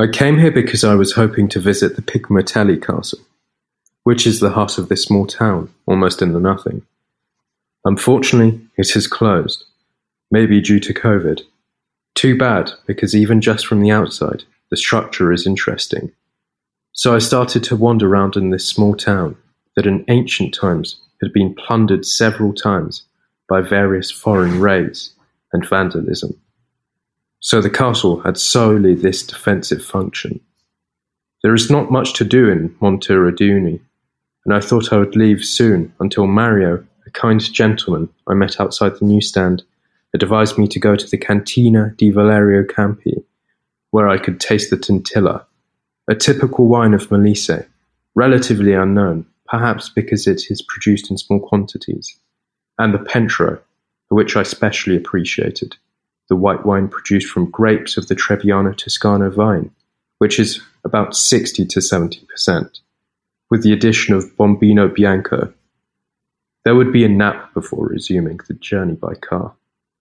I came here because I was hoping to visit the Pignatelli castle, which is the heart of this small town, almost in the nothing. Unfortunately, it is closed, maybe due to COVID. Too bad, because even just from the outside, the structure is interesting. So I started to wander around in this small town that in ancient times had been plundered several times by various foreign raids and vandalism. So the castle had solely this defensive function. There is not much to do in Monteroduni, and I thought I would leave soon until Mario, a kind gentleman I met outside the newsstand, advised me to go to the Cantina di Valerio Campi, where I could taste the Tintilla, a typical wine of Molise, relatively unknown, perhaps because it is produced in small quantities, and the Pentro, which I specially appreciated, the white wine produced from grapes of the Trebbiano Toscano vine, which is about 60 to 70%, with the addition of Bombino Bianco. There would be a nap before resuming the journey by car.